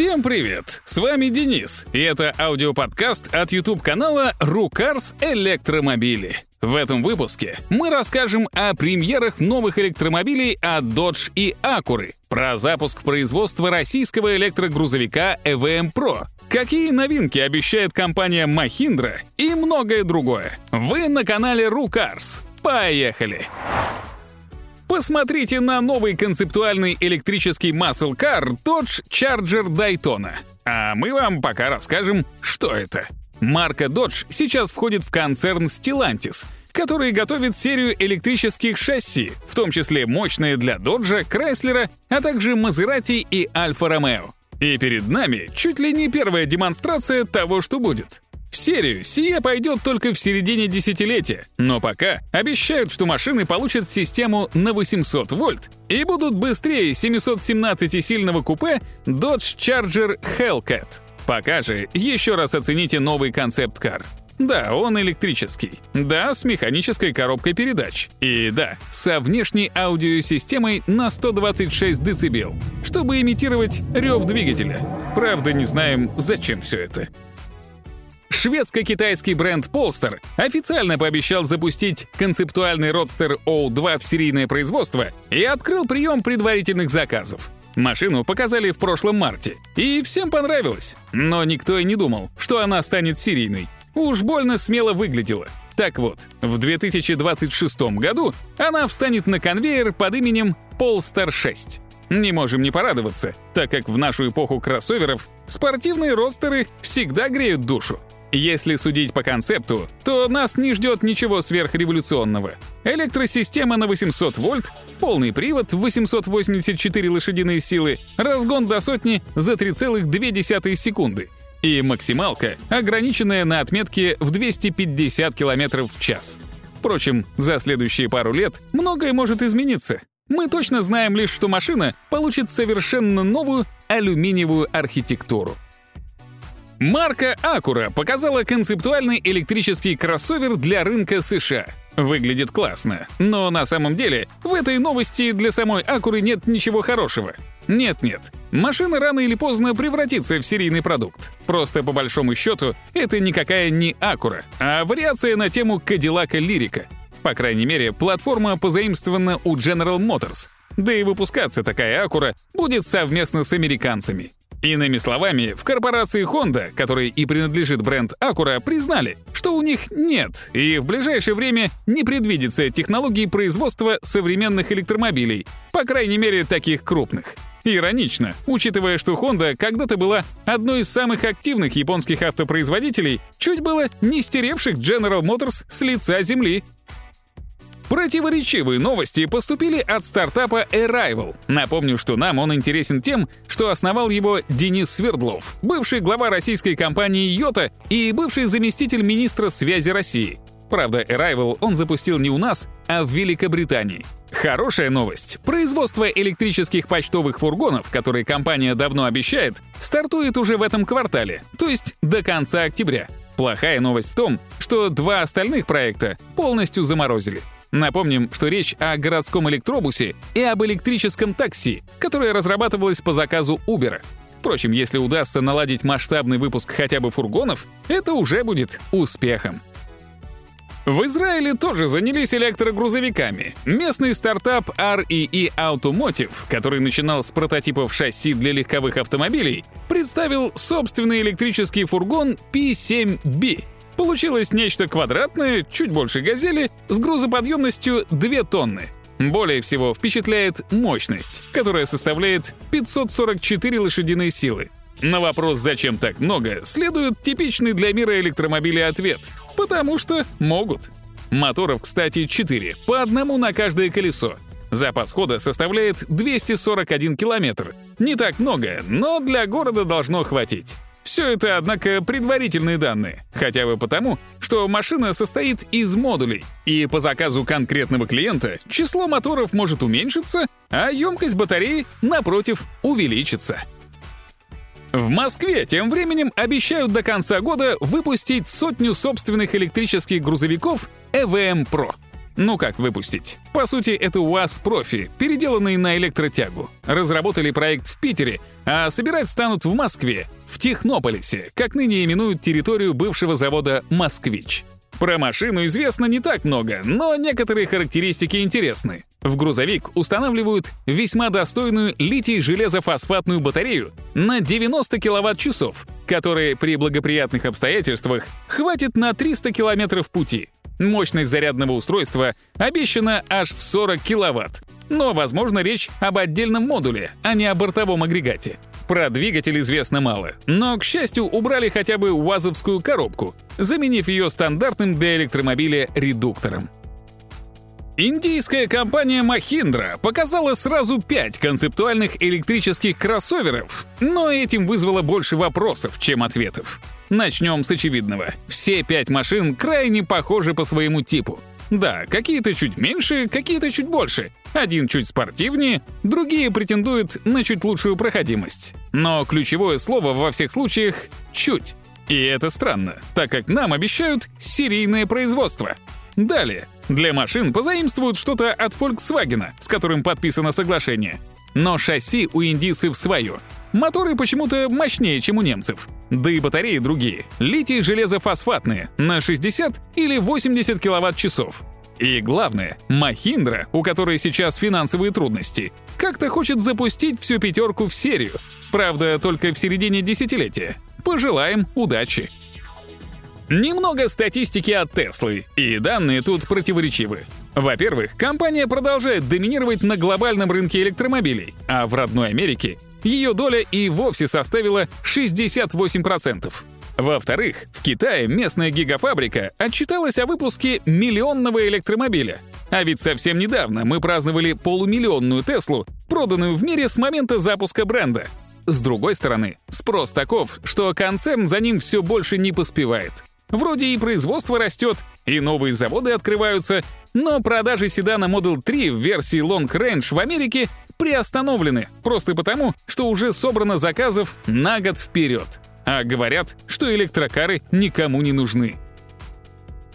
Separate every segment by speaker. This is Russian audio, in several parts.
Speaker 1: Всем привет! С вами Денис, и это аудиоподкаст от YouTube-канала «Рукарс Электромобили». В этом выпуске мы расскажем о премьерах новых электромобилей от Dodge и Acura, про запуск производства российского электрогрузовика EVM Pro, какие новинки обещает компания Mahindra и многое другое. Вы на канале Рукарс. Поехали! Посмотрите на новый концептуальный электрический car Dodge Charger Daytona. А мы вам пока расскажем, что это. Марка Dodge сейчас входит в концерн Stellantis, который готовит серию электрических шасси, в том числе мощные для Dodge, Chrysler, а также Maserati и Alfa Romeo. И перед нами чуть ли не первая демонстрация того, что будет. В серию сие пойдет только в середине десятилетия, но пока обещают, что машины получат систему на 800 вольт и будут быстрее 717-сильного купе Dodge Charger Hellcat. Пока же еще раз оцените новый концепт-кар. Да, он электрический. Да, с механической коробкой передач. И да, со внешней аудиосистемой на 126 дБ, чтобы имитировать рев двигателя. Правда, не знаем, зачем все это. Шведско-китайский бренд Polestar официально пообещал запустить концептуальный родстер O2 в серийное производство и открыл прием предварительных заказов. Машину показали в прошлом марте, и всем понравилось. Но никто и не думал, что она станет серийной. Уж больно смело выглядела. Так вот, в 2026 году она встанет на конвейер под именем Polestar 6. Не можем не порадоваться, так как в нашу эпоху кроссоверов спортивные ростеры всегда греют душу. Если судить по концепту, то нас не ждет ничего сверхреволюционного. Электросистема на 800 вольт, полный привод 884 лошадиные силы, разгон до сотни за 3,2 секунды и максималка, ограниченная на отметке в 250 км в час. Впрочем, за следующие пару лет многое может измениться. Мы точно знаем лишь, что машина получит совершенно новую алюминиевую архитектуру. Марка Acura показала концептуальный электрический кроссовер для рынка США. Выглядит классно, но на самом деле в этой новости для самой Acura нет ничего хорошего. Нет-нет, машина рано или поздно превратится в серийный продукт. Просто по большому счету это никакая не Acura, а вариация на тему Кадиллака Лирика. По крайней мере, платформа позаимствована у General Motors. Да и выпускаться такая Acura будет совместно с американцами. Иными словами, в корпорации Honda, которой и принадлежит бренд Acura, признали, что у них нет и в ближайшее время не предвидится технологии производства современных электромобилей, по крайней мере, таких крупных. Иронично, учитывая, что Honda когда-то была одной из самых активных японских автопроизводителей, чуть было не стеревших General Motors с лица земли. Противоречивые новости поступили от стартапа Arrival. Напомню, что нам он интересен тем, что основал его Денис Свердлов, бывший глава российской компании Йота и бывший заместитель министра связи России. Правда, Arrival он запустил не у нас, а в Великобритании. Хорошая новость. Производство электрических почтовых фургонов, которые компания давно обещает, стартует уже в этом квартале, то есть до конца октября. Плохая новость в том, что два остальных проекта полностью заморозили. Напомним, что речь о городском электробусе и об электрическом такси, которое разрабатывалось по заказу Uber. Впрочем, если удастся наладить масштабный выпуск хотя бы фургонов, это уже будет успехом. В Израиле тоже занялись электрогрузовиками. Местный стартап REE Automotive, который начинал с прототипов шасси для легковых автомобилей, представил собственный электрический фургон P7B — Получилось нечто квадратное, чуть больше газели, с грузоподъемностью 2 тонны. Более всего впечатляет мощность, которая составляет 544 лошадиные силы. На вопрос «зачем так много?» следует типичный для мира электромобиля ответ – потому что могут. Моторов, кстати, 4, по одному на каждое колесо. Запас хода составляет 241 километр. Не так много, но для города должно хватить. Все это, однако, предварительные данные, хотя бы потому, что машина состоит из модулей, и по заказу конкретного клиента число моторов может уменьшиться, а емкость батареи, напротив, увеличится. В Москве тем временем обещают до конца года выпустить сотню собственных электрических грузовиков EVM Pro. Ну как выпустить? По сути, это УАЗ «Профи», переделанный на электротягу. Разработали проект в Питере, а собирать станут в Москве, в Технополисе, как ныне именуют территорию бывшего завода «Москвич». Про машину известно не так много, но некоторые характеристики интересны. В грузовик устанавливают весьма достойную литий-железофосфатную батарею на 90 киловатт-часов, которые при благоприятных обстоятельствах хватит на 300 километров пути. Мощность зарядного устройства обещана аж в 40 киловатт. Но, возможно, речь об отдельном модуле, а не о бортовом агрегате. Про двигатель известно мало, но, к счастью, убрали хотя бы УАЗовскую коробку, заменив ее стандартным для электромобиля редуктором. Индийская компания Mahindra показала сразу пять концептуальных электрических кроссоверов, но этим вызвало больше вопросов, чем ответов. Начнем с очевидного. Все пять машин крайне похожи по своему типу. Да, какие-то чуть меньше, какие-то чуть больше. Один чуть спортивнее, другие претендуют на чуть лучшую проходимость. Но ключевое слово во всех случаях — «чуть». И это странно, так как нам обещают серийное производство. Далее. Для машин позаимствуют что-то от Volkswagen, с которым подписано соглашение. Но шасси у индийцев свое. Моторы почему-то мощнее, чем у немцев. Да и батареи другие. Литий железофосфатные на 60 или 80 киловатт-часов. И главное, Махиндра, у которой сейчас финансовые трудности, как-то хочет запустить всю пятерку в серию. Правда, только в середине десятилетия. Пожелаем удачи. Немного статистики от Теслы, и данные тут противоречивы. Во-первых, компания продолжает доминировать на глобальном рынке электромобилей, а в родной Америке ее доля и вовсе составила 68%. Во-вторых, в Китае местная гигафабрика отчиталась о выпуске миллионного электромобиля. А ведь совсем недавно мы праздновали полумиллионную Теслу, проданную в мире с момента запуска бренда. С другой стороны, спрос таков, что концерн за ним все больше не поспевает. Вроде и производство растет, и новые заводы открываются, но продажи седана Model 3 в версии Long Range в Америке приостановлены просто потому, что уже собрано заказов на год вперед. А говорят, что электрокары никому не нужны.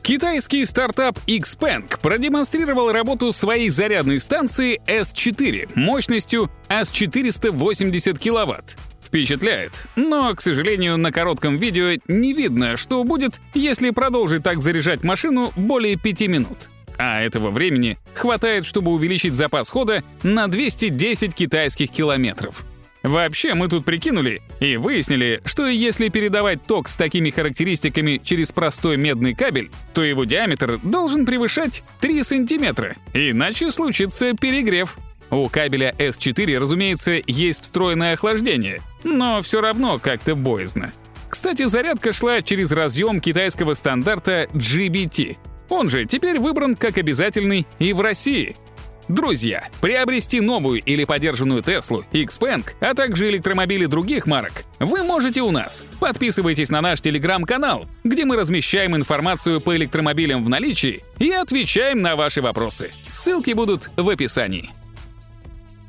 Speaker 1: Китайский стартап Xpeng продемонстрировал работу своей зарядной станции S4 мощностью аж 480 киловатт. Впечатляет, но, к сожалению, на коротком видео не видно, что будет, если продолжить так заряжать машину более 5 минут. А этого времени хватает, чтобы увеличить запас хода на 210 китайских километров. Вообще, мы тут прикинули и выяснили, что если передавать ток с такими характеристиками через простой медный кабель, то его диаметр должен превышать 3 сантиметра, иначе случится перегрев. У кабеля S4, разумеется, есть встроенное охлаждение, но все равно как-то боязно. Кстати, зарядка шла через разъем китайского стандарта GBT. Он же теперь выбран как обязательный и в России. Друзья, приобрести новую или подержанную Теслу, Xpeng, а также электромобили других марок вы можете у нас. Подписывайтесь на наш телеграм-канал, где мы размещаем информацию по электромобилям в наличии и отвечаем на ваши вопросы. Ссылки будут в описании.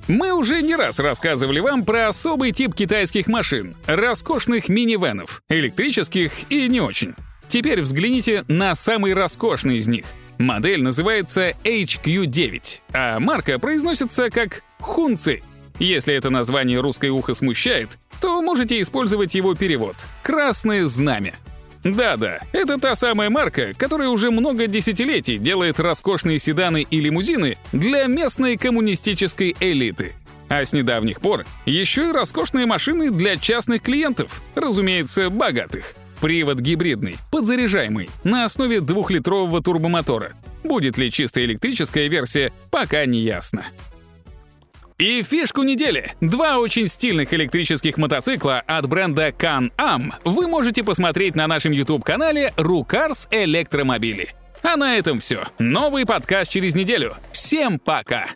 Speaker 1: Мы уже не раз рассказывали вам про особый тип китайских машин — роскошных минивенов, электрических и не очень. Теперь взгляните на самый роскошный из них. Модель называется HQ9, а марка произносится как Хунци. Если это название русское ухо смущает, то можете использовать его перевод «Красное знамя». Да-да, это та самая марка, которая уже много десятилетий делает роскошные седаны и лимузины для местной коммунистической элиты. А с недавних пор еще и роскошные машины для частных клиентов, разумеется, богатых. Привод гибридный, подзаряжаемый, на основе двухлитрового турбомотора. Будет ли чисто электрическая версия, пока не ясно. И фишку недели. Два очень стильных электрических мотоцикла от бренда Can-Am вы можете посмотреть на нашем YouTube-канале Рукарс Электромобили. А на этом все. Новый подкаст через неделю. Всем пока!